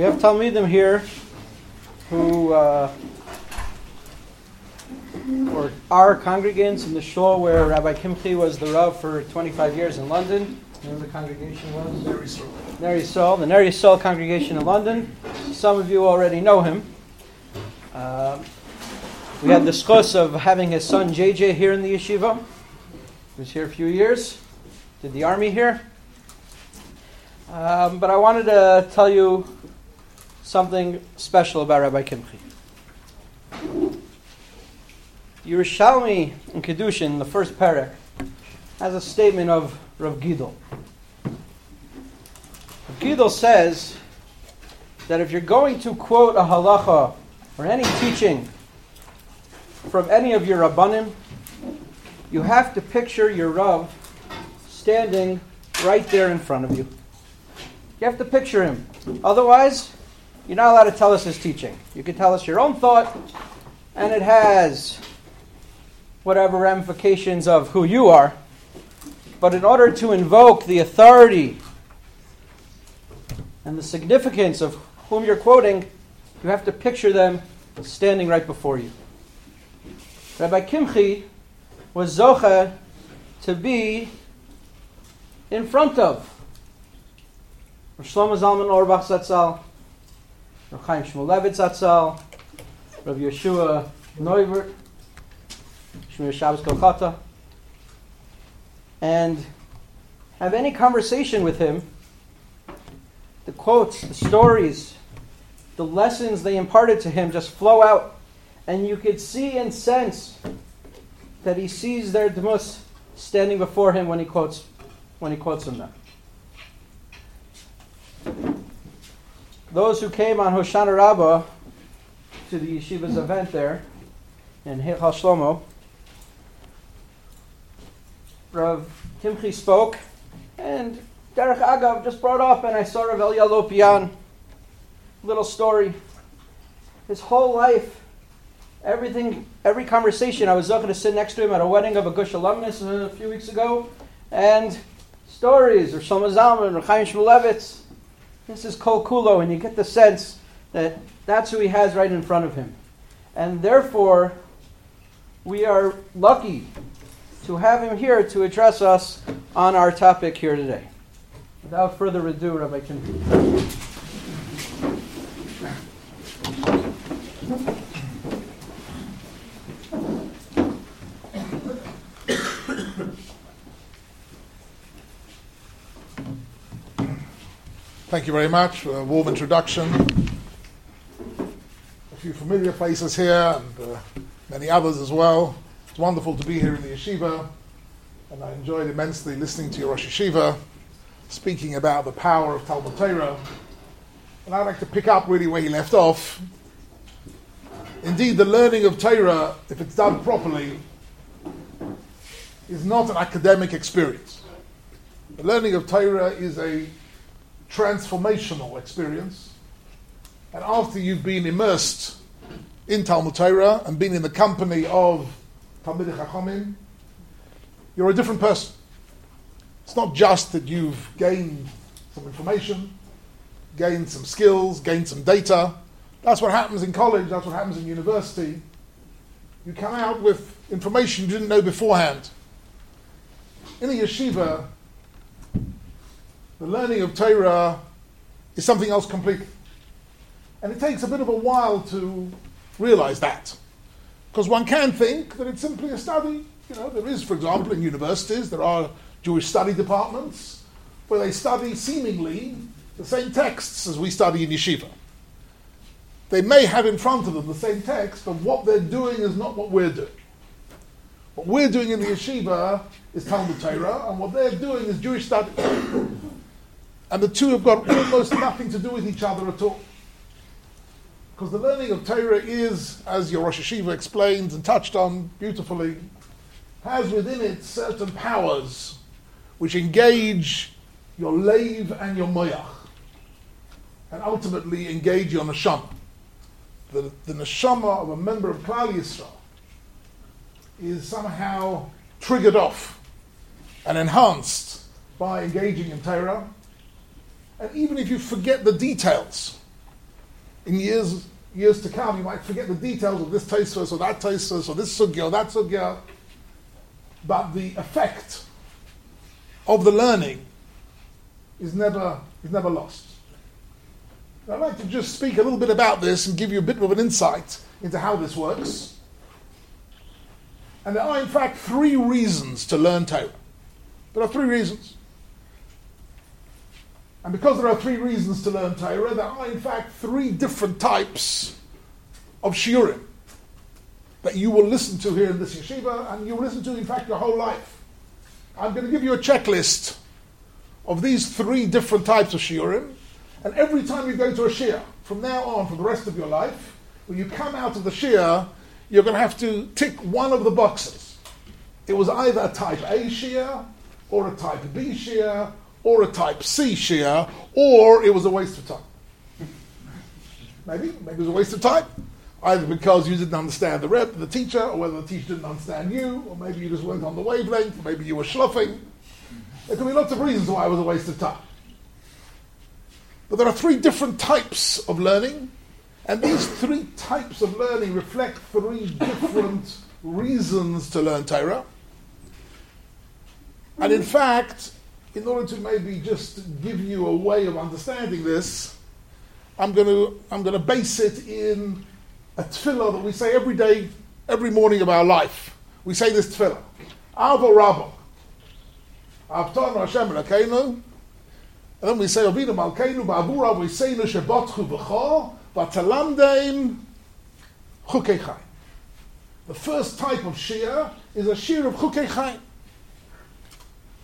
We have Talmidim here who uh, or are congregants in the shul where Rabbi Kimchi was the Rav for 25 years in London. Where the congregation was? Very Sol. The Ner Yisrael congregation in London. Some of you already know him. Um, we had the schus of having his son JJ here in the yeshiva. He was here a few years, did the army here. Um, but I wanted to tell you something special about Rabbi Kimchi. Yerushalmi in Kedushin, the first parak, has a statement of Rav Gidol. Rav Gidol says that if you're going to quote a halacha or any teaching from any of your rabbanim, you have to picture your Rav standing right there in front of you. You have to picture him. Otherwise, you're not allowed to tell us his teaching. You can tell us your own thought, and it has whatever ramifications of who you are. But in order to invoke the authority and the significance of whom you're quoting, you have to picture them standing right before you. Rabbi Kimchi was Zocha to be in front of Shlomo Zalman Auerbach Zatzal, Rav Chaim Shmulevitz Zatzal, Rav Yeshua Neuwirth, Shmir Shabbos Kolchata, and have any conversation with him, the quotes, the stories, the lessons they imparted to him just flow out, and you could see and sense that he sees their demus standing before him when he quotes when he quotes them. Those who came on Hoshana Rabbah to the yeshiva's event there in Heichal Shlomo, Rav Kimchi spoke, and Derech Agav just brought up, and I saw Rav Elia Lopian, little story. His whole life, everything, every conversation, I was going to sit next to him at a wedding of a Gush alumnus a few weeks ago, and stories, or Shlomo Zalman, or Chaim Shmulevitz. This is Kol Kulo, and you get the sense that that's who he has right in front of him. And therefore, we are lucky to have him here to address us on our topic here today. Without further ado, Rabbi. Thank you very much for a warm introduction. A few familiar faces here and uh, many others as well. It's wonderful to be here in the yeshiva, and I enjoyed immensely listening to your Rosh Yeshiva speaking about the power of Talmud Torah. And I'd like to pick up really where he left off. Indeed, the learning of Torah, if it's done properly, is not an academic experience. The learning of Torah is a transformational experience. And after you've been immersed in Talmud Torah and been in the company of Talmidei Chachamim, you're a different person. It's not just that you've gained some information, gained some skills, gained some data. That's what happens in college, that's what happens in university. You come out with information you didn't know beforehand. In a yeshiva, the learning of Torah is something else completely. And it takes a bit of a while to realize that. Because one can think that it's simply a study. You know, there is, for example, in universities, there are Jewish study departments where they study seemingly the same texts as we study in yeshiva. They may have in front of them the same text, but what they're doing is not what we're doing. What we're doing in the yeshiva is Talmud Torah, and what they're doing is Jewish study and the two have got almost nothing to do with each other at all. Because the learning of Torah is, as your Rosh Yeshiva explains and touched on beautifully, has within it certain powers which engage your lave and your moyach, and ultimately engage your neshama. The, the neshama of a member of Klal Yisrael is somehow triggered off and enhanced by engaging in Torah, and even if you forget the details, in years years to come, you might forget the details of this Tosfos or that Tosfos or this Sugya or that Sugya. But the effect of the learning is never, is never lost. I'd like to just speak a little bit about this and give you a bit of an insight into how this works. And there are, in fact, three reasons to learn Torah. There are three reasons. And because there are three reasons to learn Torah, there are, in fact, three different types of shiurim that you will listen to here in this yeshiva, and you will listen to, in fact, your whole life. I'm going to give you a checklist of these three different types of shiurim, and every time you go to a shiur, from now on, for the rest of your life, when you come out of the shiur, you're going to have to tick one of the boxes. It was either a type A shiur, or a type B shiur, or a type C shiur, or it was a waste of time. Maybe, maybe it was a waste of time. Either because you didn't understand the rep, the teacher, or whether the teacher didn't understand you, or maybe you just weren't on the wavelength, or maybe you were schluffing. There could be lots of reasons why it was a waste of time. But there are three different types of learning, and these three types of learning reflect three different reasons to learn Torah. And in fact, in order to maybe just give you a way of understanding this, I'm going to I'm going to base it in a tefillah that we say every day, every morning of our life. We say this tefillah. Avo Rabba. Avtanu Hashem Elokeinu. And then we say, Avinu Malkeinu Ba'avura V'Yiseinu Shebotchu V'cho V'Talamdeim Chukei. The first type of shiur is a shiur of Chukei.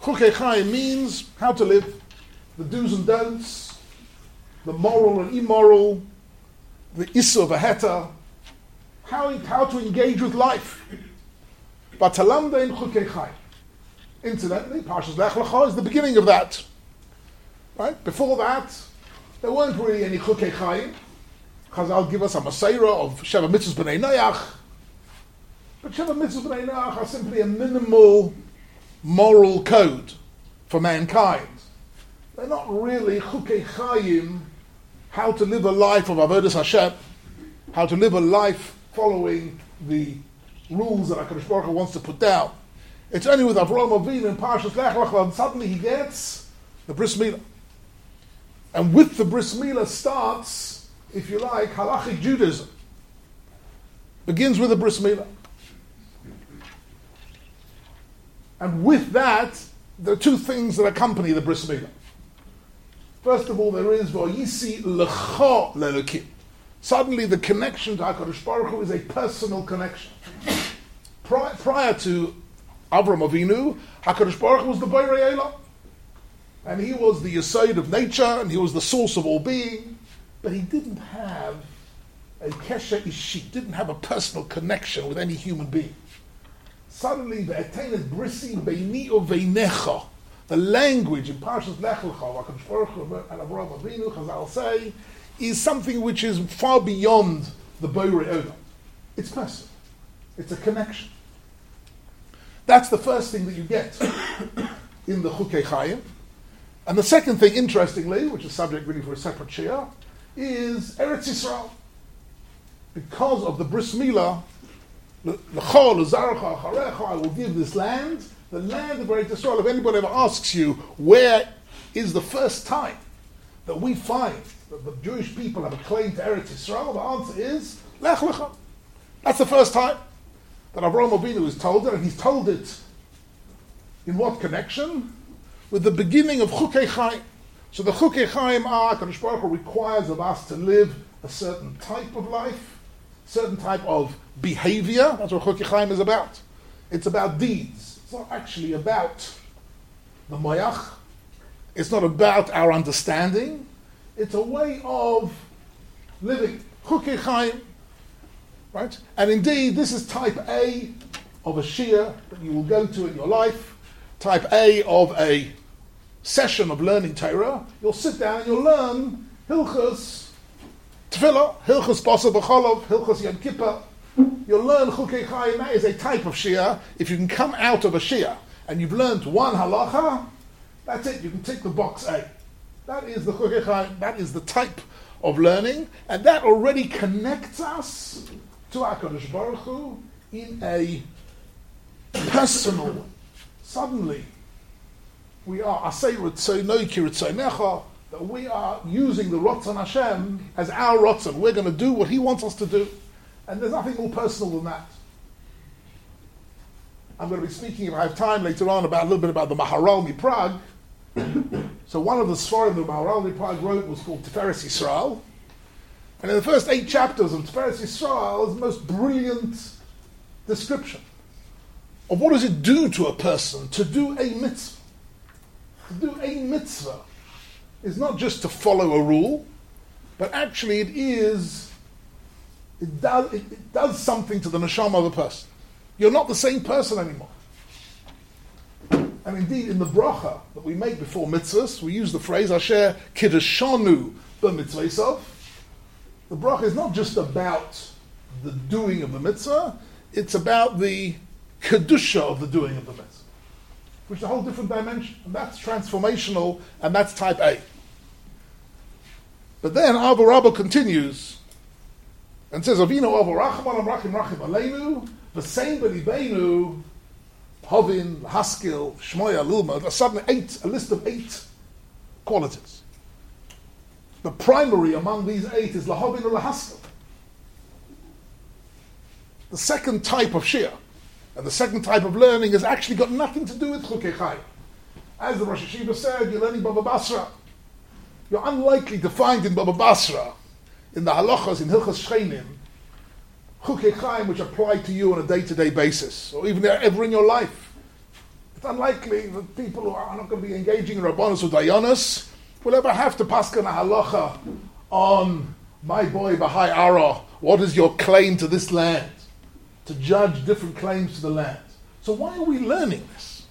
Chukei Chai means how to live, the do's and don'ts, the moral and immoral, the issa of a heta, how, how to engage with life. Batalamda in Chukei Chai. Incidentally, Parshas Lech Lecha is the beginning of that. Right? Before that, there weren't really any Chukei Chai. Chazal give us a Maseira of Sheva Mitzvahs B'nai. But Sheva Mitzvahs B'nai are simply a minimal moral code for mankind. They're not really Chayim, how to live a life of Avodah Hashem, how to live a life following the rules that HaKadosh Baruch wants to put down. It's only with Avraham Avinu and Parshas Lech Lecha suddenly he gets the Bris Milah. And with the Bris Milah starts, if you like, halachic Judaism. Begins with the Bris Milah. And with that, there are two things that accompany the Bris Milah. First of all, there is Vayisi Lecha Lelokim. Suddenly, the connection to Hakadosh Baruch Hu is a personal connection. Prior, prior to Avram Avinu, Hakadosh Baruch Hu was the Bayrei Elam, and he was the Yesod of nature, and he was the source of all being. But he didn't have a kesher ishi, didn't have a personal connection with any human being. Suddenly, the Etenet Brisi Beini Veinecha, the language in Parshas Lech Lecha, Hakadosh Baruch Hu and Avram Avinu, Chazal say, is something which is far beyond the Bayrei Elam. It's personal. It's a connection. That's the first thing that you get in the Chukei Chayim. And the second thing, interestingly, which is subject really for a separate shiur, is Eretz Yisrael. Because of the Bris Milah, I will give this land, the land of Eretz Yisrael. If anybody ever asks you, where is the first time that we find that the Jewish people have a claim to Eretz Yisrael, the answer is Lech Lecha. That's the first time that Avraham Avinu is told it, and he's told it in what connection? With the beginning of Chukei Chaim. So the Chukei Chaim are, Baruch requires of us to live a certain type of life, certain type of behavior. That's what Chukei Chaim is about. It's about deeds. It's not actually about the Mayach. It's not about our understanding. It's a way of living. Chukei Chaim. Right? And indeed, this is type A of a shiur that you will go to in your life, type A of a session of learning Torah. You'll sit down and you'll learn Hilchas Tefillah, Hilchas Basa B'cholov, Hilchas Yom Kippur. You'll learn Chukei Chayim. That is a type of shiur. If you can come out of a shiur and you've learned one halacha, that's it. You can tick the box A. That is the Chukei Chayim. That is the type of learning, and that already connects us to HaKadosh Baruch Hu in a personal way. Suddenly, we are asay ritzoinoi ki ritzoinecha, that we are using the Ratzon Hashem as our Ratzon. We're going to do what He wants us to do. And there's nothing more personal than that. I'm going to be speaking, if I have time later on, about a little bit about the Maharal Prague. so one of the Svarim the Maharal Prague wrote was called Tiferes Yisrael. And in the first eight chapters of Tiferes Yisrael is the most brilliant description of what does it do to a person to do a mitzvah. To do a mitzvah is not just to follow a rule, but actually it is, it does, it, it does something to the neshama of a person. You're not the same person anymore. And indeed, in the bracha that we make before mitzvahs, we use the phrase Asher Kiddushanu b'mitzvahsov. The bracha is not just about the doing of the mitzvah, it's about the kedusha of the doing of the mitzvah, which is a whole different dimension. And that's transformational, and that's type A. But then Abba Rabba continues and says, Avinu Avo Rachman Rachim Rachim Aleinu, V'sein B'libeinu, Hovin, Haskil, Shmoya, Lilma, a sudden eight, a list of eight qualities. The primary among these eight is Lahovin or Lahaskil. The second type of Shia, and the second type of learning has actually got nothing to do with Chukei As the Rosh Yeshiva said, you're learning Baba Basra. You're unlikely to find in Baba Basra, in the halachas, in Hilchas Shchenim, Chukei which apply to you on a day-to-day basis, or even ever in your life. It's unlikely that people who are not going to be engaging in Rabbanus or Dayanas will ever have to pass a halacha on my boy Bahai Ara, what is your claim to this land? To judge different claims to the land. So why are we learning this?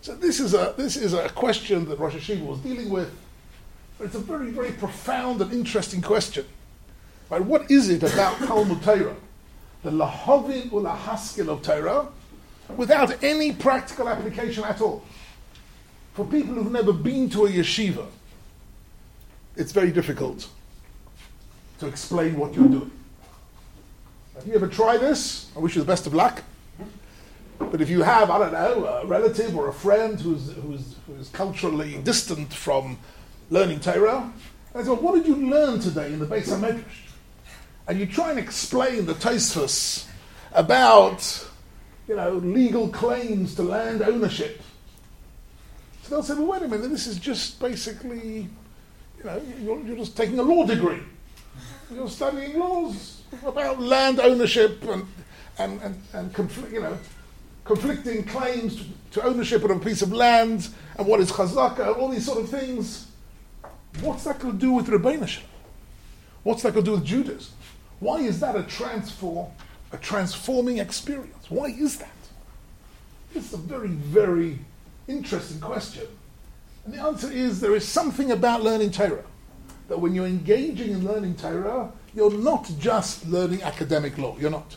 So this is a this is a question that Rosh Yeshiva was dealing with. But it's a very, very profound and interesting question. Right? What is it about Talmud Torah the lahovin ulahaskil of Torah without any practical application at all. For people who've never been to a yeshiva, it's very difficult to explain what you're doing. Have you ever tried this? I wish you the best of luck. But if you have, I don't know, a relative or a friend who's, who's, who's culturally distant from learning Torah, and I say, what did you learn today in the Beis HaMedrash? and you try and explain the Tosfos about, you know, legal claims to land ownership. So they'll say, well, wait a minute, this is just basically, you know, you're, you're just taking a law degree. You're studying laws about land ownership and, and, and, and confl- you know, conflicting claims to, to, ownership of a piece of land and what is chazaka, all these sort of things. What's that going to do with Rabbaniship? What's that going to do with Judaism? Why is that a transform, a transforming experience? Why is that? It's a very, very interesting question. And the answer is there is something about learning Torah. That when you're engaging in learning Torah, you're not just learning academic law. You're not.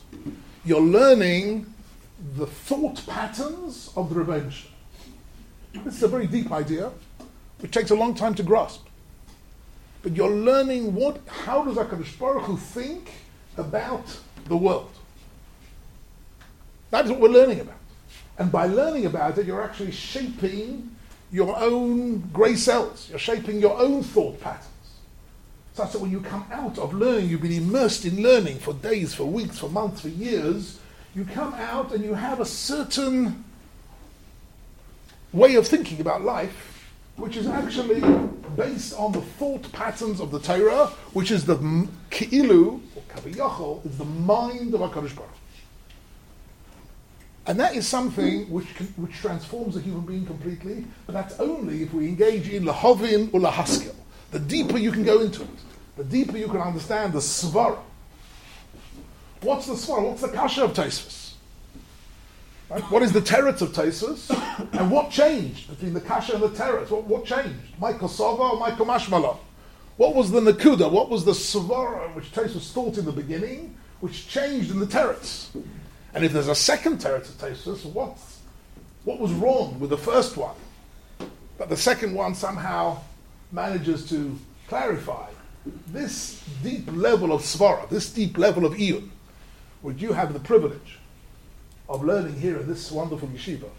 You're learning the thought patterns of the Rebbeinu This is a very deep idea, which takes a long time to grasp but you're learning what, how does HaKadosh Baruch Hu think about the world. That's what we're learning about. And by learning about it, you're actually shaping your own grey cells. You're shaping your own thought patterns. Such that when you come out of learning, you've been immersed in learning for days, for weeks, for months, for years, you come out and you have a certain way of thinking about life which is actually based on the thought patterns of the Torah, which is the Ki'ilu, or Kaviyachol, is the mind of HaKadosh Baruch. And that is something which, which transforms a human being completely, but that's only if we engage in lahovin or lahaskil. The deeper you can go into it, the deeper you can understand the svara. What's the svara? What's the kasha of Tosfos? Right? What is the teretz of Tosfos? and what changed between the kasha and the teretz? What, what changed? Michael Sova or Michael Mashmallah? What was the nakuda? What was the svara which Tosfos thought in the beginning, which changed in the teretz? And if there's a second teretz of Tosfos, what, what was wrong with the first one? But the second one somehow manages to clarify this deep level of svara, this deep level of iyun, which you have the privilege of learning here in this wonderful yeshiva,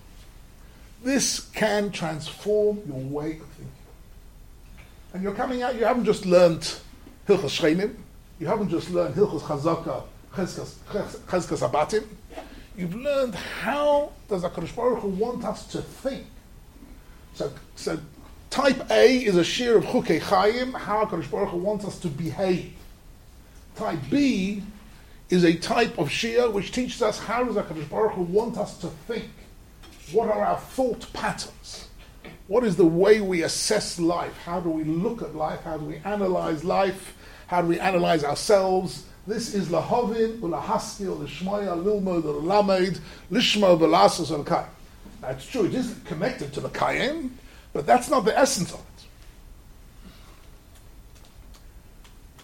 this can transform your way of thinking. And you're coming out, you haven't just learned Hilchas Shchenim, you haven't just learned Hilchas Chazaka, Chezkas Abatim, you've learned how does HaKadosh Baruch Hu want us to think. So, so type A is a share of Chukei Chaim, how HaKadosh Baruch Hu wants us to behave. Type B is a type of Shia which teaches us how does HaKadosh Baruch Hu want us to think. What are our thought patterns? What is the way we assess life? How do we look at life? How do we analyze life? How do we analyze ourselves? This is lahavin, ulahaskil, lishmaya, lilmod, lamed, lishma, velasus, and kai. Now it's true, it is connected to the kayim, but that's not the essence of it.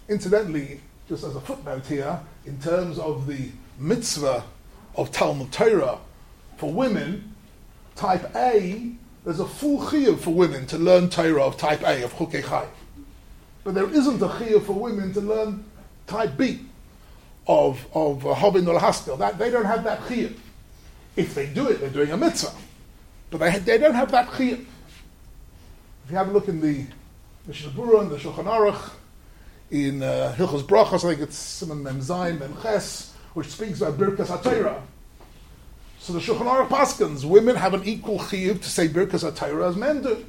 Incidentally, just as a footnote here, in terms of the mitzvah of Talmud Torah for women, type A, there's a full chiyuv for women to learn Torah of type A, of Chukei Chai. But there isn't a chiyuv for women to learn type B of, of uh, or Haskell. That, they don't have that chiyuv. If they do it, they're doing a mitzvah. But they, they don't have that chiyuv. If you have a look in the Mishnah and the Shulchan Aruch, in uh, Hilchos Brachos, I think it's Simon Mem Zayin Mem Ches, which speaks about Birkas HaTorah. So the Shulchan Aruch Paskins, women have an equal chiyuv to say Birkas HaTorah as men do.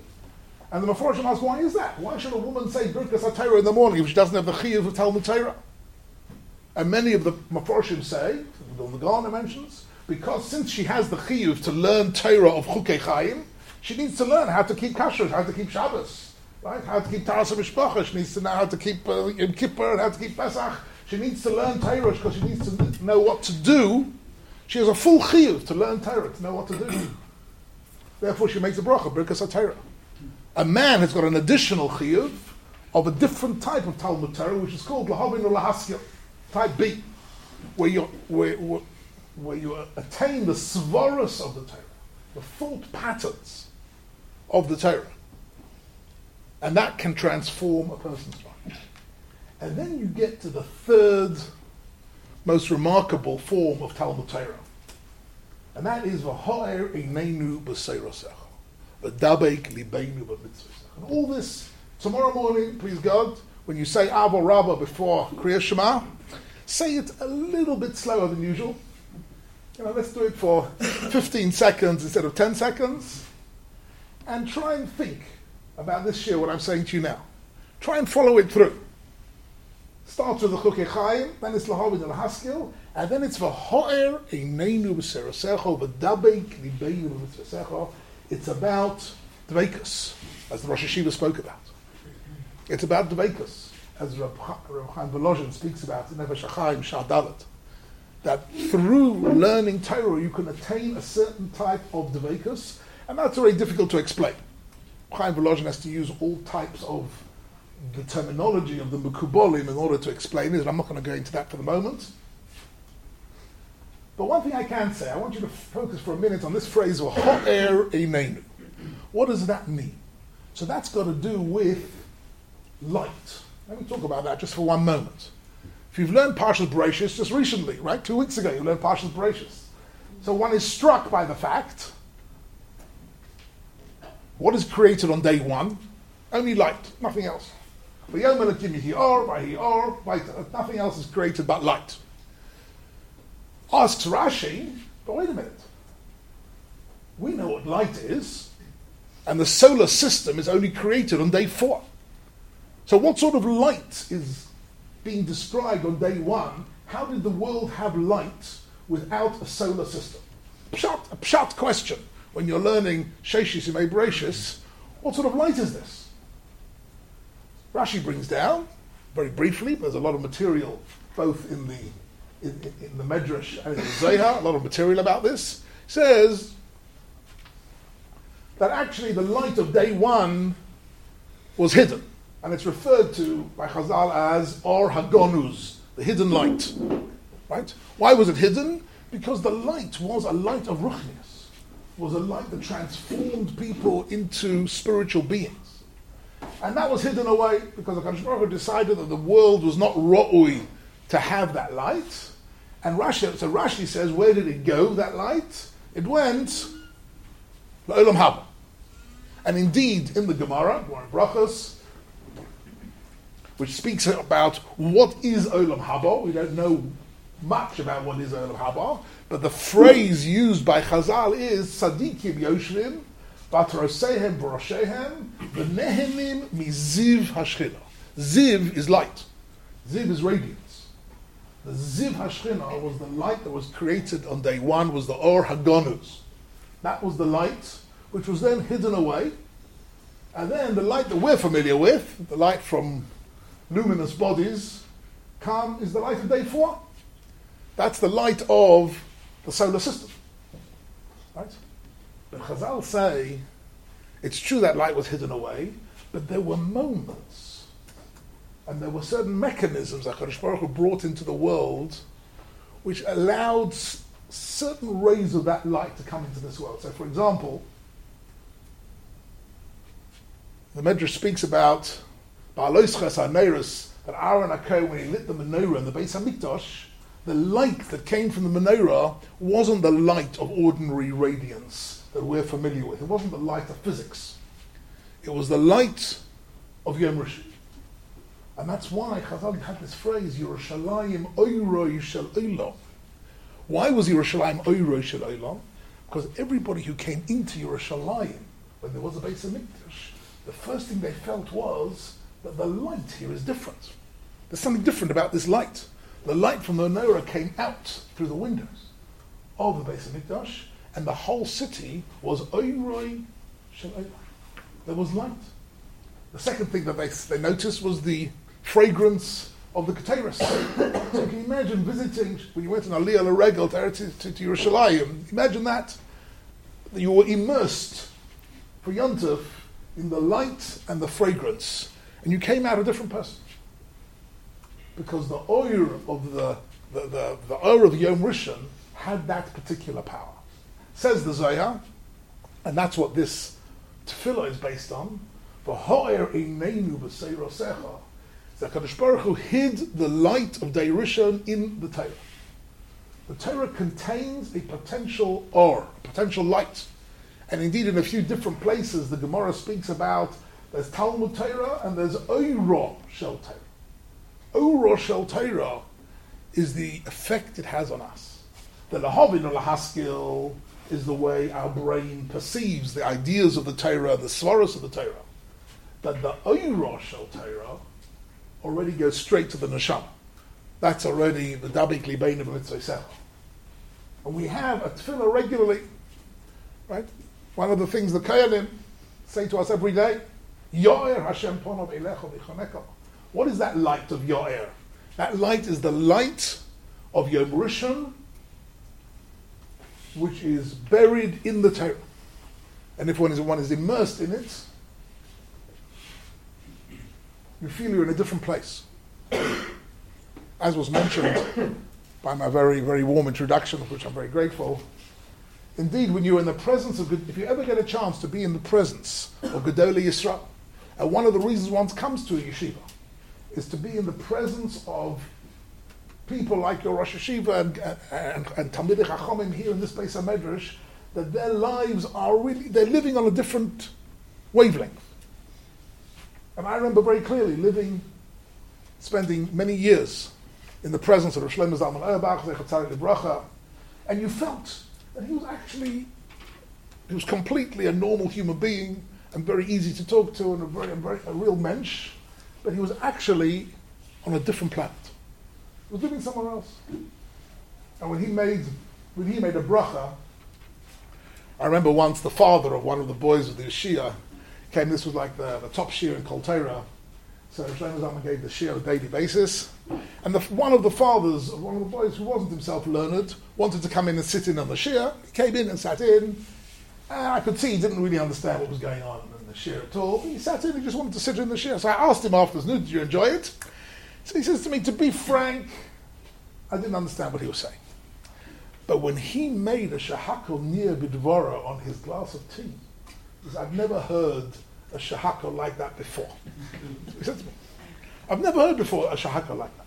And the Meforshim asks, why is that? Why should a woman say Birkas HaTorah in the morning if she doesn't have the chiyuv of Talmud Torah? And many of the Meforshim say, the Garner mentions, because since she has the chiyuv to learn Torah of Chukei Chaim, she needs to learn how to keep kashrut, how to keep Shabbos, right? How to keep Taras Mishpacha. She needs to know how to keep uh, Yom Kippur and how to keep Pesach. She needs to learn Torah because she needs to know what to do. She has a full chiyuv to learn Torah, to know what to do. Therefore, she makes a bracha, Birkas HaTorah. A man has got an additional chiyuv of a different type of Talmud Torah, which is called Lahavin Lahaskil, type B, where you, where, where, where you attain the svaras of the Torah, the thought patterns of the Torah. And that can transform a person's life. And then you get to the third most remarkable form of Talmud Torah. And that is v'ha'er einenu b'seirosecha. V'dabek libeinu. And all this, tomorrow morning, please God, when you say Avo Rabbah before Kriya Shema, say it a little bit slower than usual. You know, let's do it for 15 seconds instead of 10 seconds. And try and think about this year, what I'm saying to you now. Try and follow it through. Starts with the Chukei then it's Lahavin al Haskil, and then it's V'ho'er Eineinu B'Serasecho, V'dabek Libeinu B'Mitzvasecho. It's about Dveikus, as the Rosh Yeshiva spoke about. It's about Dveikus, as Reb Chaim Volozhin speaks about in Nefesh HaChaim Shadalat. That through learning Torah, you can attain a certain type of Dveikus, and that's very difficult to explain. Chaim Volozhin has to use all types of the terminology of the Mukubolim in order to explain it. I'm not going to go into that for the moment. But one thing I can say, I want you to focus for a minute on this phrase, of hot air Einenu. What does that mean? So that's got to do with light. Let me talk about that just for one moment. If you've learned Parshas Bereshis just recently, right, two weeks ago, you learned Parshas Bereshis. So one is struck by the fact what is created on day one? Only light, nothing else. But Nothing else is created but light. Asks Rashi, but wait a minute. We know what light is, and the solar system is only created on day four. So, what sort of light is being described on day one? How did the world have light without a solar system? Pshat, a pshat question when you're learning Sheshis and Abrasius, what sort of light is this? Rashi brings down, very briefly, but there's a lot of material both in the in, in, in the Medrash and in the Zohar, a lot of material about this, says that actually the light of day one was hidden. And it's referred to by Chazal as Or Hagonuz, the hidden light. Right? Why was it hidden? Because the light was a light of Ruchnius, was a light that transformed people into spiritual beings. And that was hidden away because the Baruch decided that the world was not ra'ui to have that light. And Rashi, so Rashi says, where did it go, that light? It went Olam Haba. And indeed, in the Gemara, Gemara Brachos, which speaks about what is Olam Haba, we don't know much about what is Olam Haba, but the phrase used by Chazal is Sadikim Yoshvim, Batrosehem Boroshehem, V'nehenim Miziv Hashchina. Ziv is light. Ziv is radiance. The Ziv Hashchina was the light that was created on day one, was the Or Hagonus. That was the light which was then hidden away. And then the light that we're familiar with, the light from luminous bodies, come is the light of day four. That's the light of the solar system. Right? But Chazal say it's true that light was hidden away, but there were moments and there were certain mechanisms that Kadosh Baruch brought into the world which allowed certain rays of that light to come into this world. So, for example, the Medrash speaks about Ba'aloischas HaNeiros, that Aaron HaKohen, when he lit the menorah in the Beis HaMikdash, the light that came from the menorah wasn't the light of ordinary radiance that we're familiar with. It wasn't the light of physics. It was the light of Yom Rishon. And that's why Chazal had this phrase, Yerushalayim oiroi shel olam. Why was Yerushalayim oiroi shel olam? Because everybody who came into Yerushalayim, when there was a Beis HaMikdash, the first thing they felt was that the light here is different. There's something different about this light. The light from the menorah came out through the windows of the Beis Hamikdash, and the whole city was oiroi shel There was light. The second thing that they, they noticed was the fragrance of the Keteris. so can you imagine visiting, when you went on Aliyah L'Regel to, to, to Yerushalayim, imagine that. You were immersed for Yontif in the light and the fragrance, and you came out a different person. Because the oil of the, the, the, the of Yom Rishon had that particular power. Says the Zohar, and that's what this tefillah is based on. The Kadosh Baruch Hu hid the light of Day Rishon in the Torah. The Torah contains a potential or, potential light. And indeed, in a few different places, the Gemara speaks about there's Talmud Torah and there's Oiro Shel Torah. Oiro Shel Torah is the effect it has on us. The Lahavin or Lahaskil is the way our brain perceives the ideas of the Torah, the svaras of the Torah. But the Oiro Shel Torah already goes straight to the Neshama. That's already the Dabik Libein of Mitzvah And we have a tefillah regularly, right? One of the things the Kayanim say to us every day, Yo'er Hashem ponov elecho v'choneko. What is that light of Yo'er? That light is the light of Yom Rishon, which is buried in the Torah. And if one is, one is immersed in it, you feel you're in a different place. As was mentioned by my very, very warm introduction, of which I'm very grateful, Indeed, when you're in the presence of, if you ever get a chance to be in the presence of Gedolei Yisrael, and one of the reasons one comes to a yeshiva is to be in the presence of people like your Rosh Yeshiva and, and, and Talmidei here in this place of Medrash, that their lives are really, they're living on a different wavelength. And I remember very clearly living, spending many years in the presence of Rosh Shlomo Zalman Auerbach, and you felt that he was actually, he was completely a normal human being and very easy to talk to and a very, a, very, a real mensch, but he was actually on a different planet. He was living somewhere else. And when he made, when he made a bracha, I remember once the father of one of the boys of the Shia came, this was like the, the top Shia in Kol Torah, so Shlomo Zalman gave the Shia on a daily basis. And the, one of the fathers of one of the boys who wasn't himself learned wanted to come in and sit in on the Shia. He came in and sat in. And I could see he didn't really understand what was going on Shia at all. He sat in, he just wanted to sit in the Shia. So I asked him afterwards, did you enjoy it? So he says to me, to be frank, I didn't understand what he was saying. But when he made a shahakal near bidvara on his glass of tea, says, I've never heard a shahaka like that before. He said to me, I've never heard before a shahaka like that.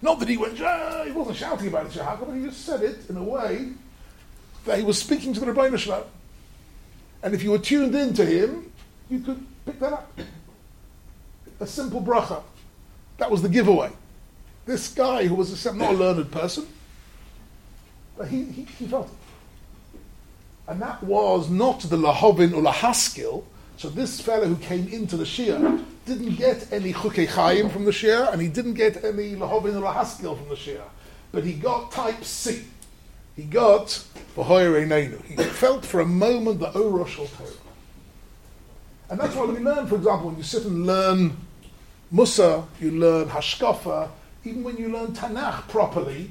Not that he went, ah, he wasn't shouting about the shahaka, but he just said it in a way that he was speaking to the Rebbeinu Shalom. And if you were tuned in to him, you could pick that up. A simple bracha. That was the giveaway. This guy who was a, not a learned person, but he, he, he felt it. And that was not the Lahovin or Lahaskil. So this fellow who came into the Shia didn't get any Chukei Chaim from the Shia, and he didn't get any Lahovin or Lahaskil from the Shia. But he got type C. He got. He felt for a moment the Orosh oh, Torah. And that's why we learn, for example, when you sit and learn Musa, you learn Hashkafa, even when you learn Tanakh properly,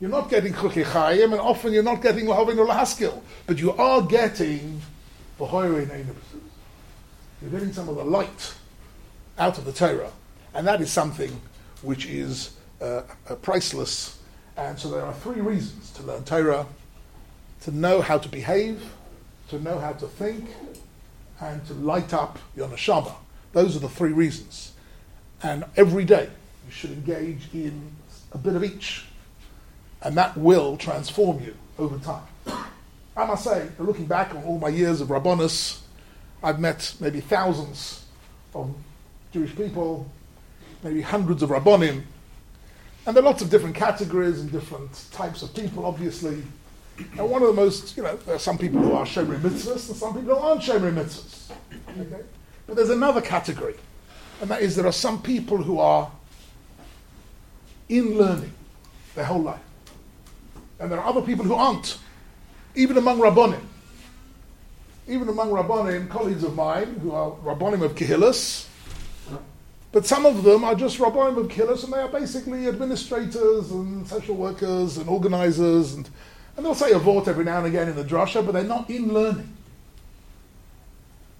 you're not getting Chukei Chaim, and often you're not getting Lahavin or Lahaskil, but you are getting the Hoire You're getting some of the light out of the Torah, and that is something which is uh, priceless. And so there are three reasons to learn Torah: to know how to behave, to know how to think, and to light up your neshama. Those are the three reasons. And every day you should engage in a bit of each and that will transform you over time. I must say, looking back on all my years of Rabbonis, I've met maybe thousands of Jewish people, maybe hundreds of Rabbonim, and there are lots of different categories and different types of people, obviously. And one of the most, you know, there are some people who are Shomer Mitzvahs and some people who aren't Shomer Mitzvahs. Okay? But there's another category, and that is there are some people who are in learning their whole life. And there are other people who aren't, even among Rabbonim. Even among Rabbonim, colleagues of mine who are Rabbonim of Kehillas, but some of them are just Rabbonim of Kehillas and they are basically administrators and social workers and organizers and, and they'll say a vort every now and again in the drasha, but they're not in learning.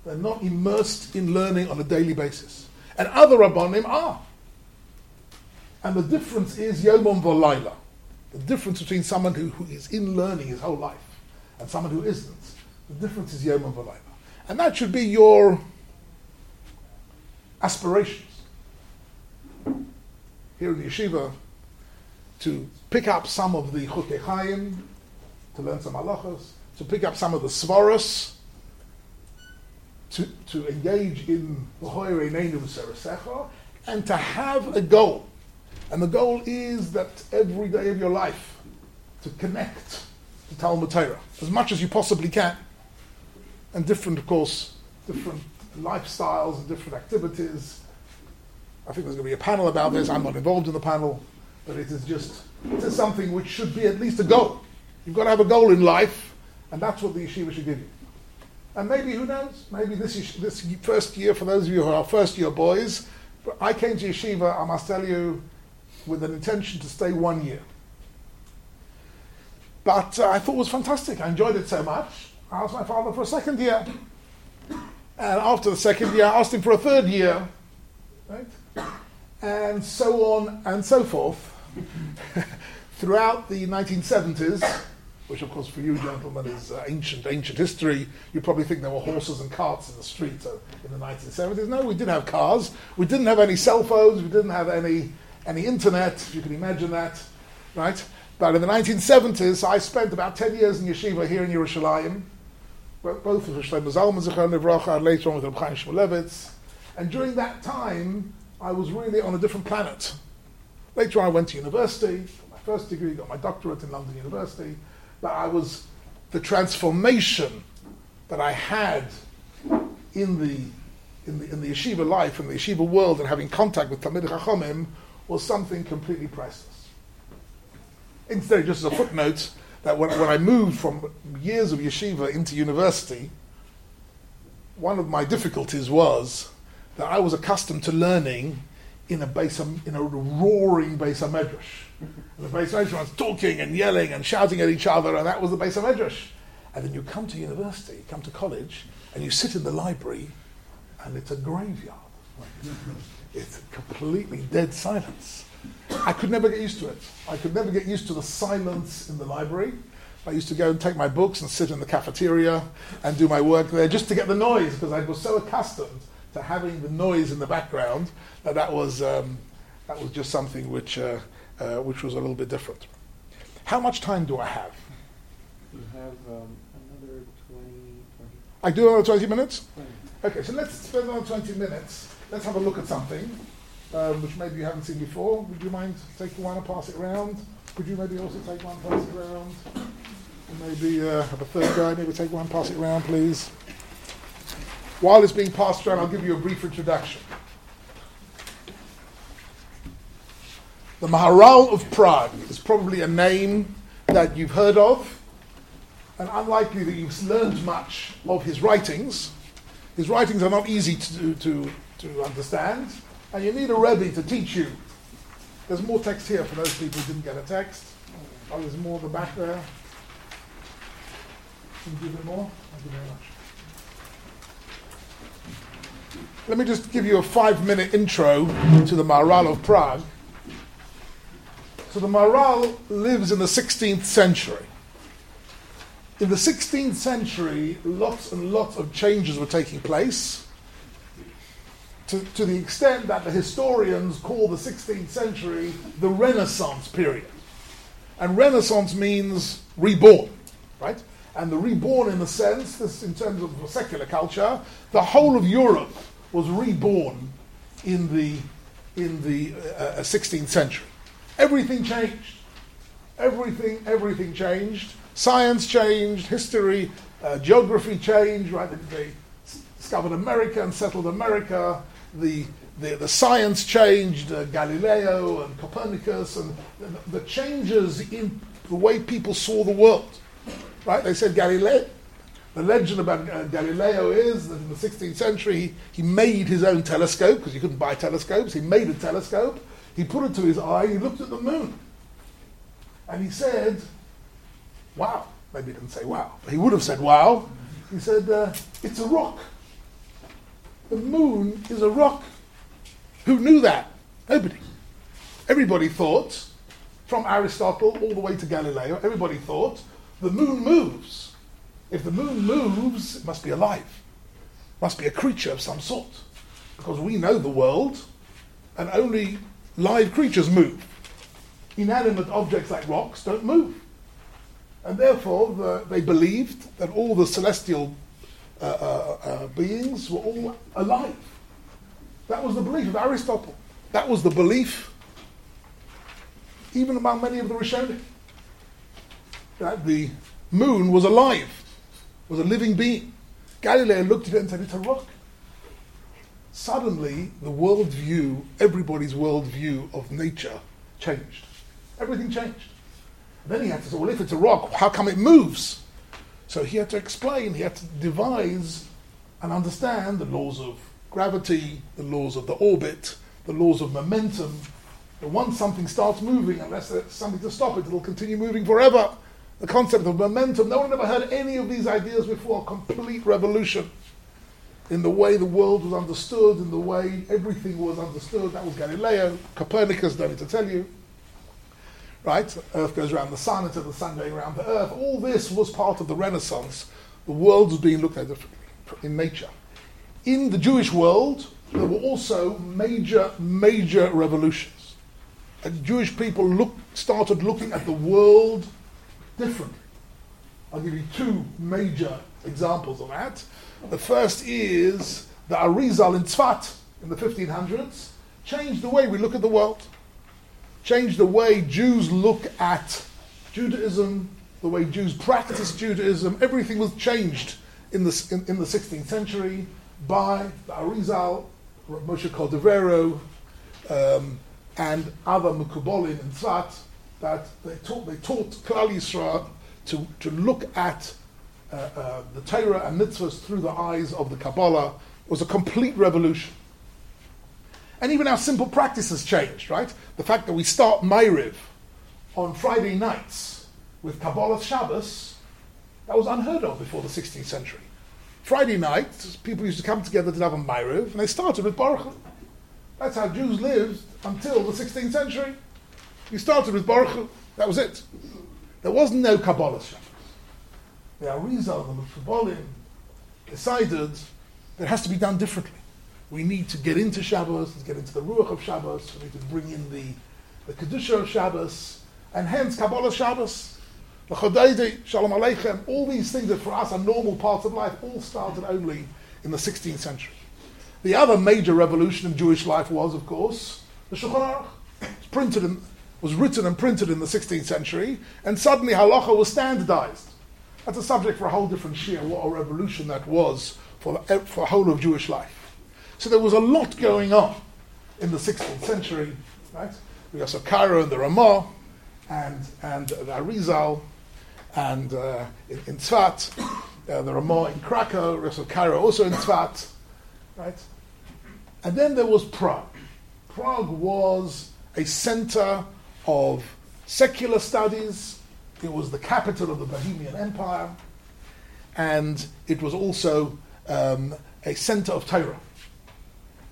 They're not immersed in learning on a daily basis. And other Rabbonim are. And the difference is Yomam V'Laila. The difference between someone who, who is in learning his whole life and someone who isn't, the difference is Yom V'Layla. And that should be your aspirations. Here in the yeshiva, to pick up some of the Chukei Chaim, to learn some halachas, to pick up some of the svaras, to, to engage in and to have a goal. And the goal is that every day of your life to connect to Talmud Torah as much as you possibly can. And different, of course, different lifestyles and different activities. I think there's going to be a panel about this. I'm not involved in the panel, but it is just it is something which should be at least a goal. You've got to have a goal in life, and that's what the yeshiva should give you. And maybe, who knows, maybe this, this first year, for those of you who are first year boys, I came to yeshiva, I must tell you, with an intention to stay one year. But uh, I thought it was fantastic. I enjoyed it so much. I asked my father for a second year. And after the second year, I asked him for a third year. Right? And so on and so forth. Throughout the 1970s, which of course for you gentlemen is uh, ancient, ancient history, you probably think there were horses and carts in the street uh, in the 1970s. No, we did have cars. We didn't have any cell phones. We didn't have any the internet, if you can imagine that, right? But in the 1970s, I spent about 10 years in yeshiva here in Yerushalayim, both with Shlomo Zalman Zichron and later on with Reb Chaim Shmulevitz. And during that time, I was really on a different planet. Later on, I went to university, got my first degree, got my doctorate in London University, but I was, the transformation that I had in the, in the, in the yeshiva life, in the yeshiva world, and having contact with Talmid Chachomim was something completely priceless. Instead, just as a footnote, that when, when I moved from years of yeshiva into university, one of my difficulties was that I was accustomed to learning in a base, in a roaring base medrash. And the base medrash was talking and yelling and shouting at each other, and that was the base medrash. And then you come to university, you come to college, and you sit in the library, and it's a graveyard. It's completely dead silence. I could never get used to it. I could never get used to the silence in the library. I used to go and take my books and sit in the cafeteria and do my work there just to get the noise because I was so accustomed to having the noise in the background that that was, um, that was just something which, uh, uh, which was a little bit different. How much time do I have? You have um, another 20, 20, I do another 20 minutes? 20. Okay, so let's spend another 20 minutes. Let's have a look at something um, which maybe you haven't seen before. Would you mind taking one and pass it around? Could you maybe also take one, pass it around? And maybe uh, have a third guy, maybe take one, pass it around, please. While it's being passed around, I'll give you a brief introduction. The Maharal of Prague is probably a name that you've heard of, and unlikely that you've learned much of his writings. His writings are not easy to, to, to understand, and you need a Rebbe to teach you. There's more text here for those people who didn't get a text. Oh, there's more in the back there. Can you give me more? Thank you very much. Let me just give you a five minute intro to the Maharal of Prague. So the Maharal lives in the 16th century. In the 16th century, lots and lots of changes were taking place to, to the extent that the historians call the 16th century the Renaissance period. And Renaissance means reborn, right? And the reborn, in a sense, this in terms of secular culture, the whole of Europe was reborn in the in the uh, 16th century. Everything changed. Everything, everything changed. Science changed. History, uh, geography changed. Right? They, discovered America and settled America the, the, the science changed, uh, Galileo and Copernicus, and the, the, changes in the way people saw the world. Right? They said Galileo. The legend about uh, Galileo is that in the 16th century he, he made his own telescope because you couldn't buy telescopes. He made a telescope. He put it to his eye. He looked at the moon, and he said, "Wow." Maybe he didn't say "wow." He would have said "wow." He said, uh, "It's a rock." The moon is a rock. Who knew that? Nobody. Everybody thought, from Aristotle all the way to Galileo, everybody thought the moon moves. If the moon moves, it must be alive. It must be a creature of some sort. Because we know the world, and only live creatures move. Inanimate objects like rocks don't move. And therefore, the, they believed that all the celestial uh, uh, uh, beings were all alive. That was the belief of Aristotle. That was the belief, even among many of the Rishonim, that the moon was alive, was a living being. Galileo looked at it and said, It's a rock. Suddenly, the worldview, everybody's worldview of nature changed. Everything changed. And then he had to say, Well, if it's a rock, how come it moves? So he had to explain, he had to devise and understand the laws of gravity, the laws of the orbit, the laws of momentum. That once something starts moving, unless there's something to stop it, it'll continue moving forever. The concept of momentum, no one ever heard any of these ideas before. Complete revolution in the way the world was understood, in the way everything was understood. That was Galileo, Copernicus, don't need to tell you right? Earth goes around the sun instead of the sun going around the earth. All this was part of the Renaissance. The world was being looked at differently in nature. In the Jewish world, there were also major, major revolutions. And Jewish people look, started looking at the world differently. I'll give you two major examples of that. The first is the Arizal in Tzfat in the 1500s changed the way we look at the world changed the way Jews look at Judaism, the way Jews practice Judaism. Everything was changed in the, in, in the 16th century by the Arizal, Moshe Cordovero, um, and other Mukubolin in Tzfat, that they taught, they taught Klal Yisrael to, to look at uh, uh, the Torah and mitzvahs through the eyes of the Kabbalah. Was a complete revolution. And even our simple practices changed, right? The fact that we start Ma'ariv on Friday nights with Kabbalah Shabbos, that was unheard of before the 16th century. Friday night, people used to come together to have a Ma'ariv, and they started with Baruch That's how Jews lived until the 16th century. We started with Baruch That was it. There was no Kabbalah Shabbos. The Arizal, the Mutfabolim, decided that it has to be done differently. We need to get into Shabbos, get into the Ruach of Shabbos, we need to bring in the, the Kedusha of Shabbos, and hence Kabbalah Shabbos, the Chodeide, Shalom Aleichem, all these things that for us are normal parts of life, all started only in the 16th century. The other major revolution in Jewish life was, of course, the Shulchan Aruch. It's printed in, was written and printed in the 16th century, and suddenly halacha was standardized. That's a subject for a whole different shir, what a revolution that was for the, for the whole of Jewish life. So there was a lot going on in the 16th century, right? We also Karo and the Ramah, and, and the Arizal, and uh, in, in Tzfat, uh, the Ramah in Krakow, we also Karo also in Tzfat, right? And then there was Prague. Prague was a center of secular studies. It was the capital of the Bohemian Empire. And it was also um, a center of Torah.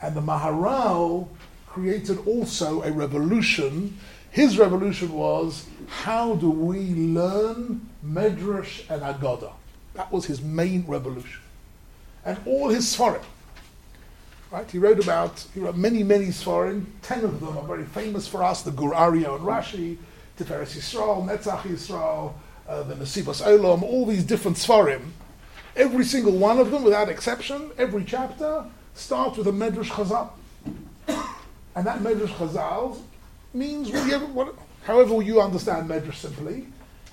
And the Maharal created also a revolution. His revolution was how do we learn Medrash and Agadah? That was his main revolution. And all his Sfarim, Right? He wrote about, he wrote many, many Sfarim. Ten of them are very famous for us, the Gur Aryeh and Rashi, Tiferes Yisrael, Netzach Yisrael, uh, the Nesivos Olam, all these different Sfarim. Every single one of them, without exception, every chapter starts with a Medrash Chazal. And that Medrash Chazal means whatever, what, however you understand Medrash simply.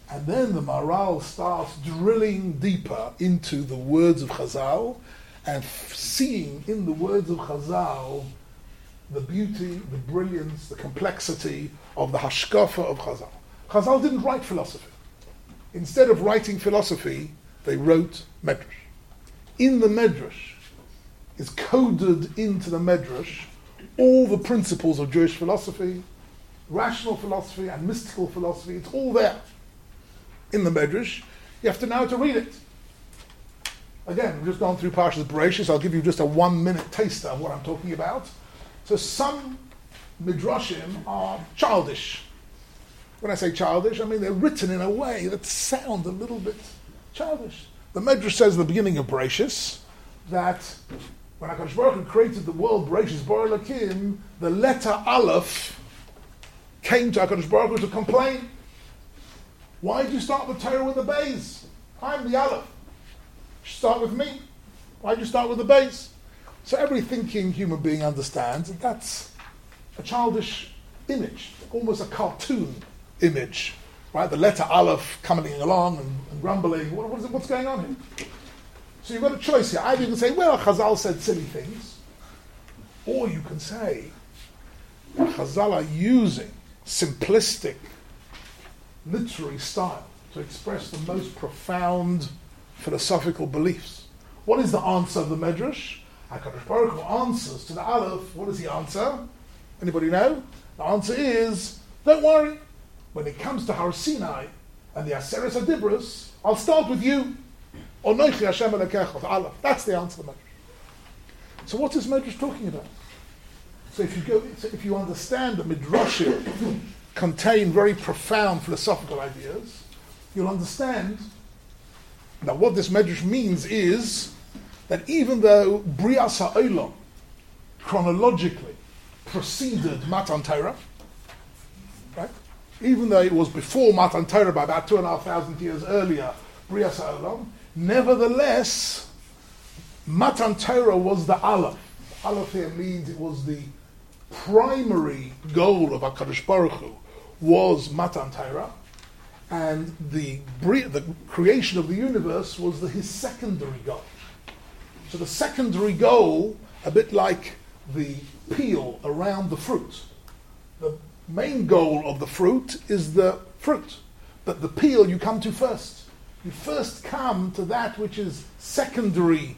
And then the Maharal starts drilling deeper into the words of Chazal and seeing in the words of Chazal the beauty, the brilliance, the complexity of the hashkafa of Chazal. Chazal didn't write philosophy. Instead of writing philosophy, they wrote Medrash. In the Medrash is coded into the Medrash all the principles of Jewish philosophy, rational philosophy and mystical philosophy. It's all there in the Medrash. You have to know how to read it. Again, we've just gone through Parshas Bereshis. I'll give you just a one-minute taster of what I'm talking about. So some midrashim are childish. When I say childish, I mean they're written in a way that sound a little bit childish. The Medrash says at the beginning of Bereshis that when HaKadosh Baruch Hu created the world, Bereshis Bara Elokim, the letter Aleph came to HaKadosh Baruch Hu to complain. Why did you start the Torah with the Beis? I'm the Aleph. Start with me. Why'd you start with the Beis? So every thinking human being understands that that's a childish image, almost a cartoon image, right? The letter Aleph coming along and, and grumbling. What, what is it, what's going on here? So you've got a choice here. Either you can say, well, Chazal said silly things, or you can say Chazal are using simplistic literary style to express the most profound philosophical beliefs. What is the answer of the Medrash? HaKadosh Baruch Hu answers to the Aleph. What does he answer? Anybody know? The answer is, don't worry. When it comes to Har Sinai and the Aseres HaDibros, I'll start with you. The. That's the answer to the Medrash. So what is Medrash talking about? So if you go, so if you understand that Midrashim contain very profound philosophical ideas, you'll understand now, what this medrash means is that even though Brias HaOlam chronologically preceded Matan Torah, right? Even though it was before Matan Torah by about two and a half thousand years earlier, Brias HaOlam, nevertheless, Matan Torah was the Aleph. Aleph here means it was the primary goal of HaKadosh Baruch Hu was Matan Torah, and the, the creation of the universe was the, his secondary goal. So the secondary goal, a bit like the peel around the fruit, the main goal of the fruit is the fruit, but the peel you come to first. You first come to that which is secondary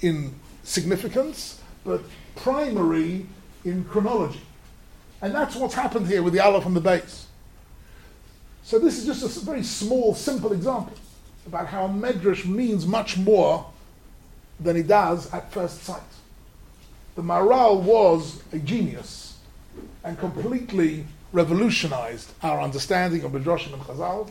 in significance, but primary in chronology. And that's what's happened here with the aleph and the Beis. So this is just a very small, simple example about how a medrash means much more than it does at first sight. The Maharal was a genius and completely revolutionized our understanding of Midrashim and Chazal.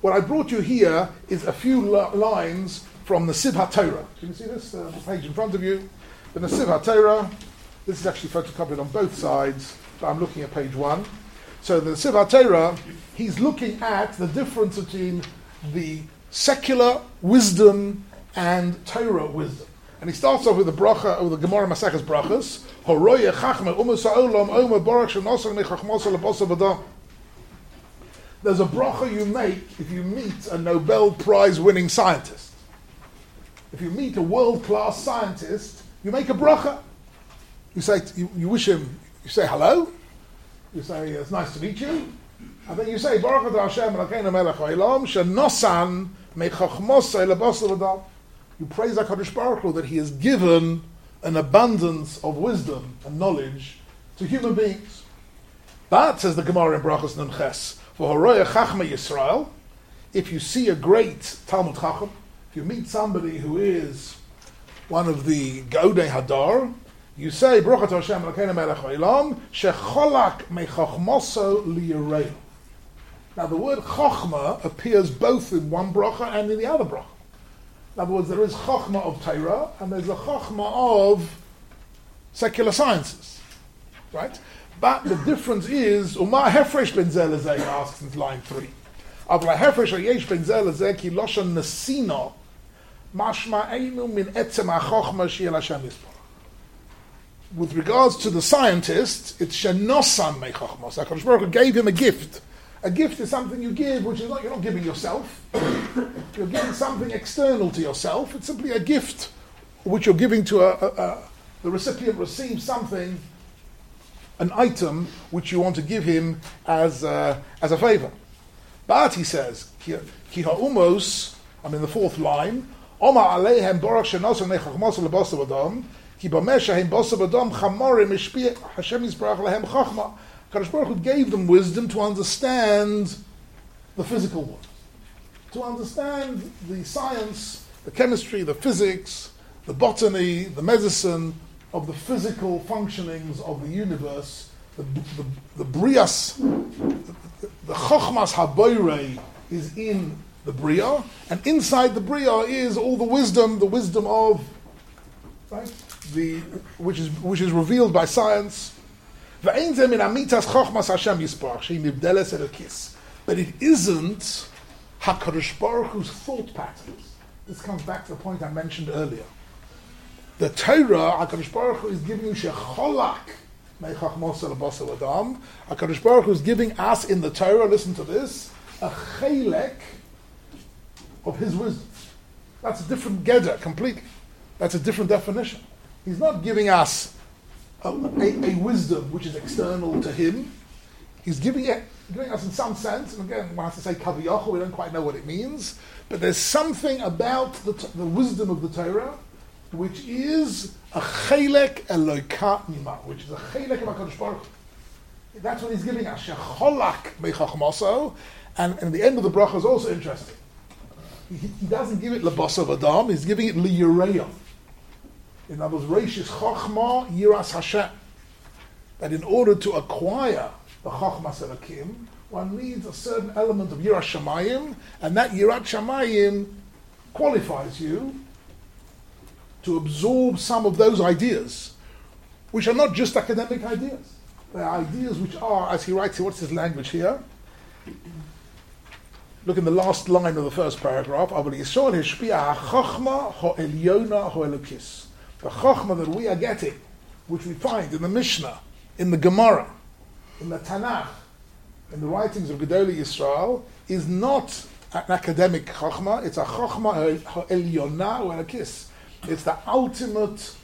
what I brought you here is a few li- lines from the Siv HaTorah. Can you see this uh, page in front of you? The Nasiv HaTorah. This is actually photocopied on both sides, but I'm looking at page one. So the Nasiv HaTorah, he's looking at the difference between the secular wisdom and Torah wisdom. And he starts off with the bracha, with the Gemara Maseches Brachas. Horoye chachma umus ha'olam omer barak shenosar nechachmosa lebosa b'dam. There's a bracha you make if you meet a Nobel Prize winning scientist. If you meet a world class scientist, you make a bracha. You say, you, you wish him, you say hello. You say, it's nice to meet you. And then you say, Baruch Hashem melech haolam, shenosan mechachmosa lebosa b'dam. You praise HaKadosh Baruch Hu that He has given an abundance of wisdom and knowledge to human beings. But, says the Gemara in Brachos Nun Ches, for Horoya Chachma Yisrael, if you see a great Talmud Chacham, if you meet somebody who is one of the Gaudei Hadar, you say, Baruch Atah Hashem Elokeinu melech haolam, shecholak mechachmoso liyirei. Now the word Chachma appears both in one bracha and in the other bracha. In other words, there is chokhmah of Torah and there's a chokhmah of secular sciences, right? But the difference is, Uma Hefresh ben Zelazek asks in line three. Avla Hefresh Ayesh ben Zelazek, Yiloshan Nesino, Mashma Einu min Etzem HaChochma Shiel Hashem Yisborach. With regards to the scientist, it's Shenosam Mechochmos. HaKadosh Baruch gave him a gift a gift is something you give, which is not, you're not giving yourself. you're giving something external to yourself. It's simply a gift which you're giving to a, a, a the recipient receives something, an item which you want to give him as a, as a favor. But he says, ki ha'umos, I'm in the fourth line, Oma aleihem barak shenosam nechachmos lebosa v'dom, ki b'mesha hem bosa v'dom chamorim ishpi Hashem yisbarach lehem chachma. Kadosh Baruch Hu gave them wisdom to understand the physical world, to understand the science, the chemistry, the physics, the botany, the medicine of the physical functionings of the universe, the, the, the brias, the, chokhmas haboirei is in the bria, and inside the bria is all the wisdom, the wisdom of, right, the which is which is revealed by science. But it isn't Hakadosh Baruch Hu's thought patterns. This comes back to the point I mentioned earlier. The Torah, HaKadosh Baruch Hu is giving you shecholak meichachmos adam. HaKadosh Baruch Hu is giving us in the Torah, listen to this, a chelek of His wisdom. That's a different gedder completely. That's a different definition. He's not giving us a, a, wisdom which is external to Him. He's giving it, giving us in some sense, and again, when I say kaviyachol, we don't quite know what it means, but there's something about the, the wisdom of the Torah which is a chelek eloka mima, which is a chelek of HaKadosh Baruch. That's what he's giving us. Shecholak meichachmoso, and, and the end of the bracha is also interesting. He, he doesn't give it lebasa v'adam, he's giving it liyireya. In other words, reishis chachma yiras Hashem. That in order to acquire the chachmas elakim, one needs a certain element of yiras shamayim, and that yirat shamayim qualifies you to absorb some of those ideas, which are not just academic ideas. They are ideas which are, as he writes here, what's his language here? Look in the last line of the first paragraph. The chokhmah that we are getting, which we find in the Mishnah, in the Gemara, in the Tanakh, in the writings of Gedolei Yisrael, is not an academic chokhmah, it's a chokhmah ha'elyona or a kiss. It's the ultimate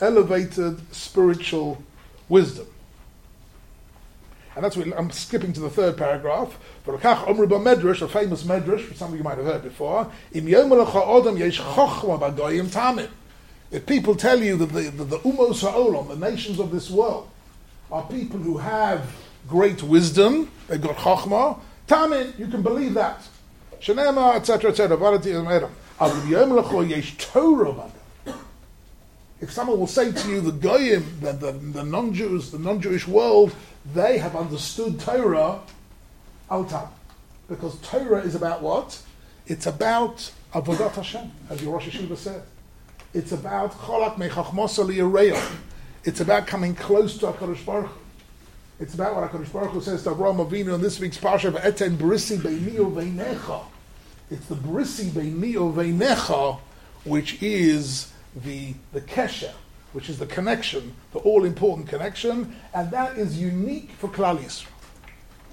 elevated spiritual wisdom. And that's what I'm skipping to the third paragraph. For Rakach Omru Medrash, a famous Medrash, which some of you might have heard before, Im Odom Yesh Chochma Bagoyim Tamim. If people tell you that the, the, the Umos Ha'olam, the nations of this world, are people who have great wisdom, they've got Chochma, Tamin, you can believe that. Shanema, etc., etc., if someone will say to you, the Goyim, the, the, the non-Jews, the non-Jewish world, they have understood Torah, Altam. Because Torah is about what? It's about Avodat Hashem, as your Rosh Yeshiva said. It's about Cholak Mechachmosa Liyareya. It's about coming close to HaKadosh Baruch. It's about what HaKadosh Baruch Hu says to Avraham Avinu in this week's Parsha, V'eten brisi beini uveinecha. It's the brisi beini uveinecha, which is the, the kesher, which is the connection, the all-important connection, and that is unique for Klal Yisrael.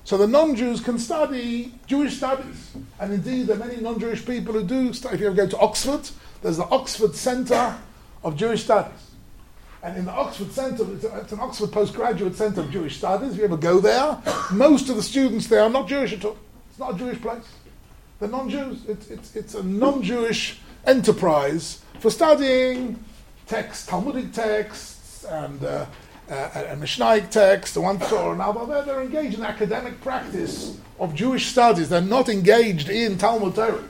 So the non-Jews can study Jewish studies, and indeed there are many non-Jewish people who do. If you ever go to Oxford, there's the Oxford Centre of Jewish Studies, and in the Oxford Centre, it's, an Oxford Postgraduate Centre of Jewish Studies. If you ever go there, most of the students there are not Jewish at all. It's not a Jewish place. They're non-Jews. It's, it's, it's a non-Jewish enterprise for studying texts, Talmudic texts, and uh, uh, and Mishnaic texts, the one Torah and other. They're, they're engaged in academic practice of Jewish studies. They're not engaged in Talmud Torah.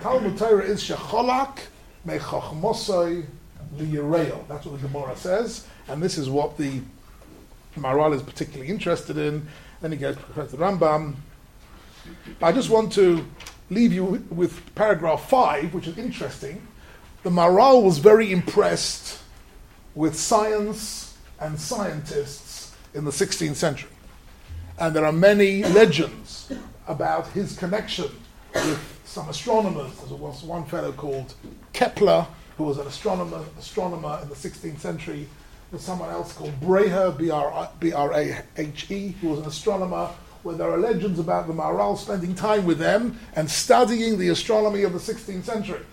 Talmud Torah is shecholak mechachmosoi liyireil. That's what the Gemara says, and this is what the Maharal is particularly interested in. Then he goes to Professor Rambam. But I just want to leave you with, paragraph five, which is interesting. The Maharal was very impressed with science and scientists in the 16th century. And there are many legends about his connection with some astronomers. There was one fellow called Kepler, who was an astronomer, astronomer in the 16th century. There's someone else called Brahe, B-R-A-H-E, who was an astronomer, where there are legends about the Maharal spending time with them and studying the astronomy of the 16th century.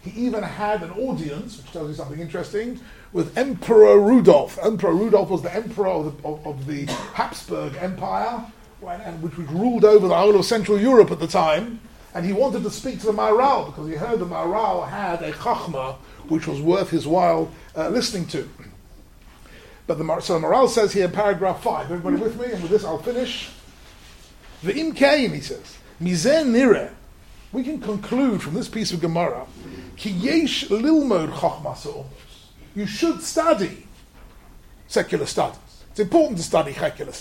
He even had an audience, which tells you something interesting, with Emperor Rudolf. Emperor Rudolf was the emperor of the, of, of the Habsburg Empire, when, and which was ruled over the whole of Central Europe at the time. And he wanted to speak to the Maharal because he heard the Maharal had a chachma which was worth his while uh, listening to. But the, so the Maharal says here in paragraph 5, everybody with me? And with this I'll finish. The imkaim, he says, mizen nire. We can conclude from this piece of Gemara, ki yesh lilmod chachmas You should study secular studies. It's important to study secular,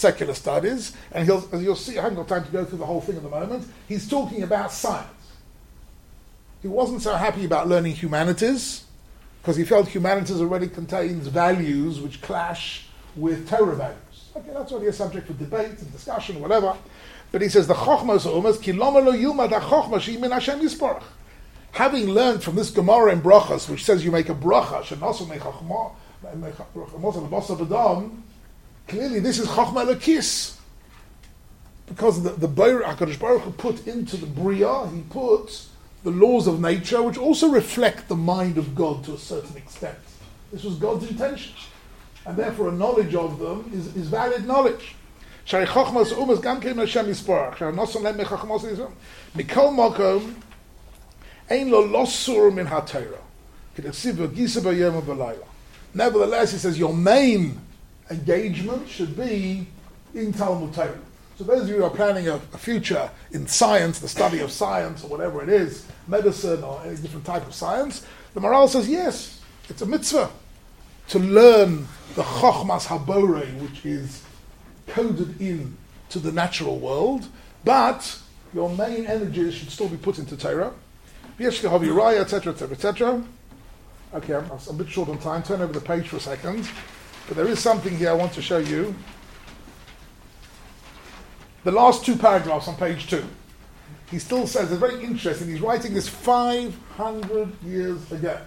secular studies, and he'll, as you'll see, I haven't got time to go through the whole thing at the moment. He's talking about science. He wasn't so happy about learning humanities, because he felt humanities already contains values which clash with Torah values. Okay, that's already a subject for debate and discussion, whatever. But he says the chokhmah umas ki lo yilmad chokhmah she min Hashem yisparach. Having learned from this Gemara in Brachas, which says you make a bracha, shenasu mechachma, clearly this is chokhmah lekis. Because the, the HaKadosh Baruch Hu put into the Bria, he put the laws of nature, which also reflect the mind of God to a certain extent. This was God's intention. And therefore a knowledge of them is, is valid knowledge. שהרי חוכמוס אומס גם כן השם יספורך, שהנוסון להם מחוכמוס יספורך. מכל מקום, אין לו לא סור מן התרא, כדכסיב וגיסא ביום ובלילה. Nevertheless, he says your main engagement should be in Talmud Torah. So those of you who are planning a, a, future in science, the study of science or whatever it is, medicine or any different type of science, the Maharal says yes, it's a mitzvah to learn the Chochmas Habore, which is coded in to the natural world, but your main energies should still be put into Torah. etc., etc., etc. Okay, I'm, I'm a bit short on time. Turn over the page for a second. But there is something here I want to show you. The last two paragraphs on page two. He still says, it's very interesting, he's writing this 500 years ago.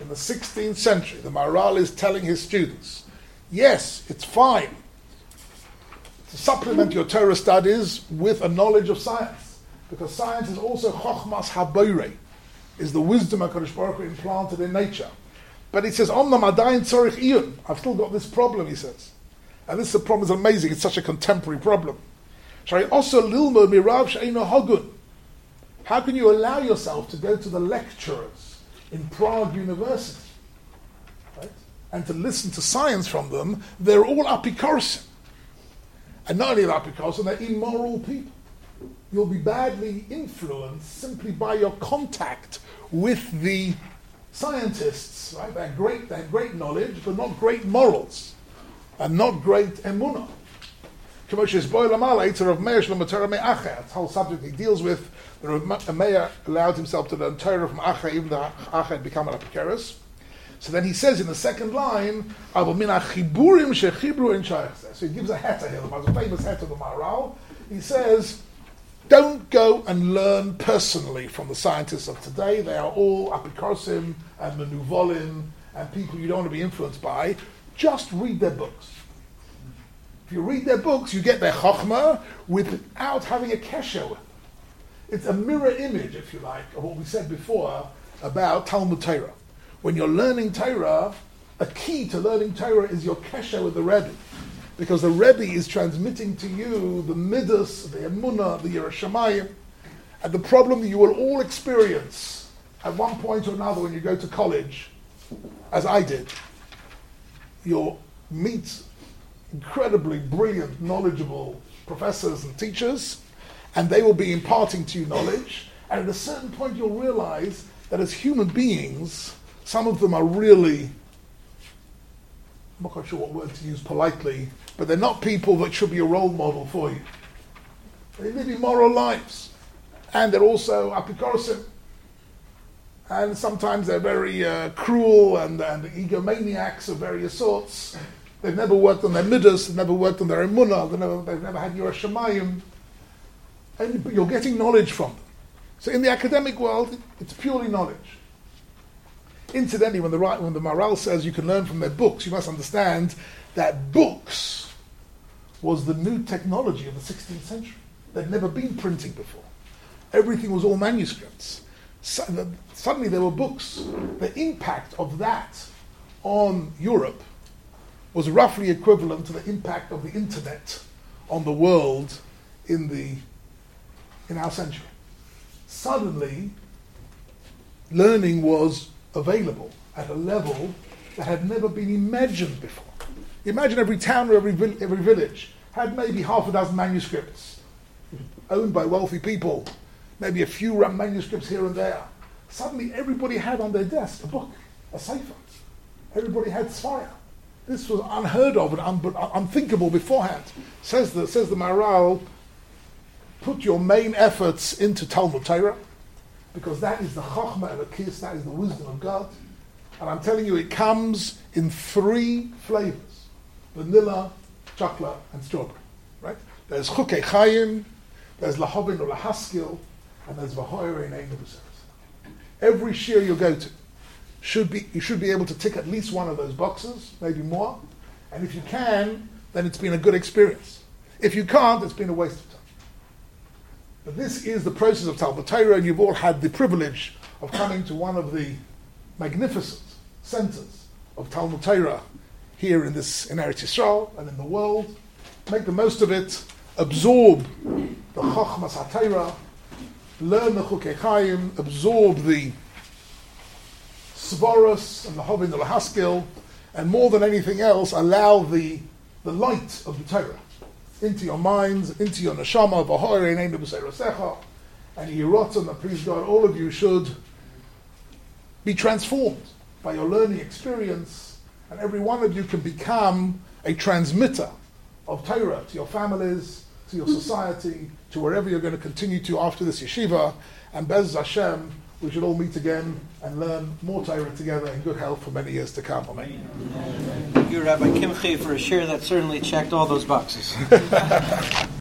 In the 16th century, the Maharal is telling his students, yes, it's fine to supplement your Torah studies with a knowledge of science. Because science is also chokhmas haboire, is the wisdom of Baruch Hu implanted in nature. But he says, Omnam adayin tzorich iyun. I've still got this problem, he says. And this problem is amazing. It's such a contemporary problem. also lilmo mirav hagun. How can you allow yourself to go to the lecturers in Prague University and to listen to science from them? They're all apikorsim. And not only that, because they're immoral people. You'll be badly influenced simply by your contact with the scientists, right? They're great, they have great knowledge, but not great morals, and not great emunah. Boy lamal eiter of Meir Shlom Torah me'acha. It's whole subject he deals with. The Rav uh, Meir allowed himself to learn Torah from Acher, even though Acher had become an Apikaris. So then he says in the second line, "Avo min achiburim shechibru in So he gives a heter here, the most famous heter of the Maharal. He says, don't go and learn personally from the scientists of today. They are all apikorsim and menuvolim and people you don't want to be influenced by. Just read their books. If you read their books, you get their chokhmah without having a kesher It's a mirror image, if you like, of what we said before about Talmud Torah. When you're learning Torah, a key to learning Torah is your kesher with the Rebbe. Because the Rebbe is transmitting to you the midas, the emunah, the yiras shamayim, and the problem that you will all experience at one point or another when you go to college, as I did. You'll meet incredibly brilliant, knowledgeable professors and teachers, and they will be imparting to you knowledge. And at a certain point, you'll realize that as human beings, some of them are really, not quite sure what word to use politely, but they're not people that should be a role model for you. They live immoral lives. And they're also apikorosim. And sometimes they're very uh, cruel and, and egomaniacs of various sorts. They've never worked on their midas, they've never worked on their emunah, they've never, they've never had Yerushalayim. And you're getting knowledge from them. So in the academic world, it's purely knowledge. Incidentally, when the, right when the Maharal says you can learn from their books, you must understand that books was the new technology of the 16th century. There'd never been printing before. Everything was all manuscripts. suddenly there were books. The impact of that on Europe was roughly equivalent to the impact of the internet on the world in the in our century. Suddenly, learning was available at a level that had never been imagined before. Imagine every town or every, every village had maybe half a dozen manuscripts owned by wealthy people, maybe a few run manuscripts here and there. Suddenly, everybody had on their desk a book, a sefer. Everybody had Sfire. This was unheard of and un- unthinkable beforehand. Says the, says the Maharal, put your main efforts into Talmud Torah, because that is the Chachma and the Kiss, that is the wisdom of God. And I'm telling you, it comes in three flavors vanilla, chocolate, and strawberry. Right? There's Chukei Chayim, there's Lahovin or Lahaskil, and there's Vahoyer in Every shir you go to, should be, you should be able to tick at least one of those boxes, maybe more. And if you can, then it's been a good experience. If you can't, it's been a waste of time. But this is the process of Talmud Torah, and you've all had the privilege of coming to one of the magnificent centers of Talmud Torah here in this in Eretz Yisrael and in the world. Make the most of it. Absorb the Chachmas HaTorah. Learn the Chukei Chaim. Absorb the Svaros and the Hovin the Haskell, and more than anything else, allow the, the light of the Torah into your minds, into your neshama, v'hoire name b'seirosecha, and Yerotzim, and please God, all of you should be transformed by your learning experience, and every one of you can become a transmitter of Torah to your families, to your society, to wherever you're going to continue to after this yeshiva, and Bez Hashem, we should all meet again and learn more Torah together in good health for many years to come. Amen. Thank you, Rabbi Kimchi, for a share that certainly checked all those boxes.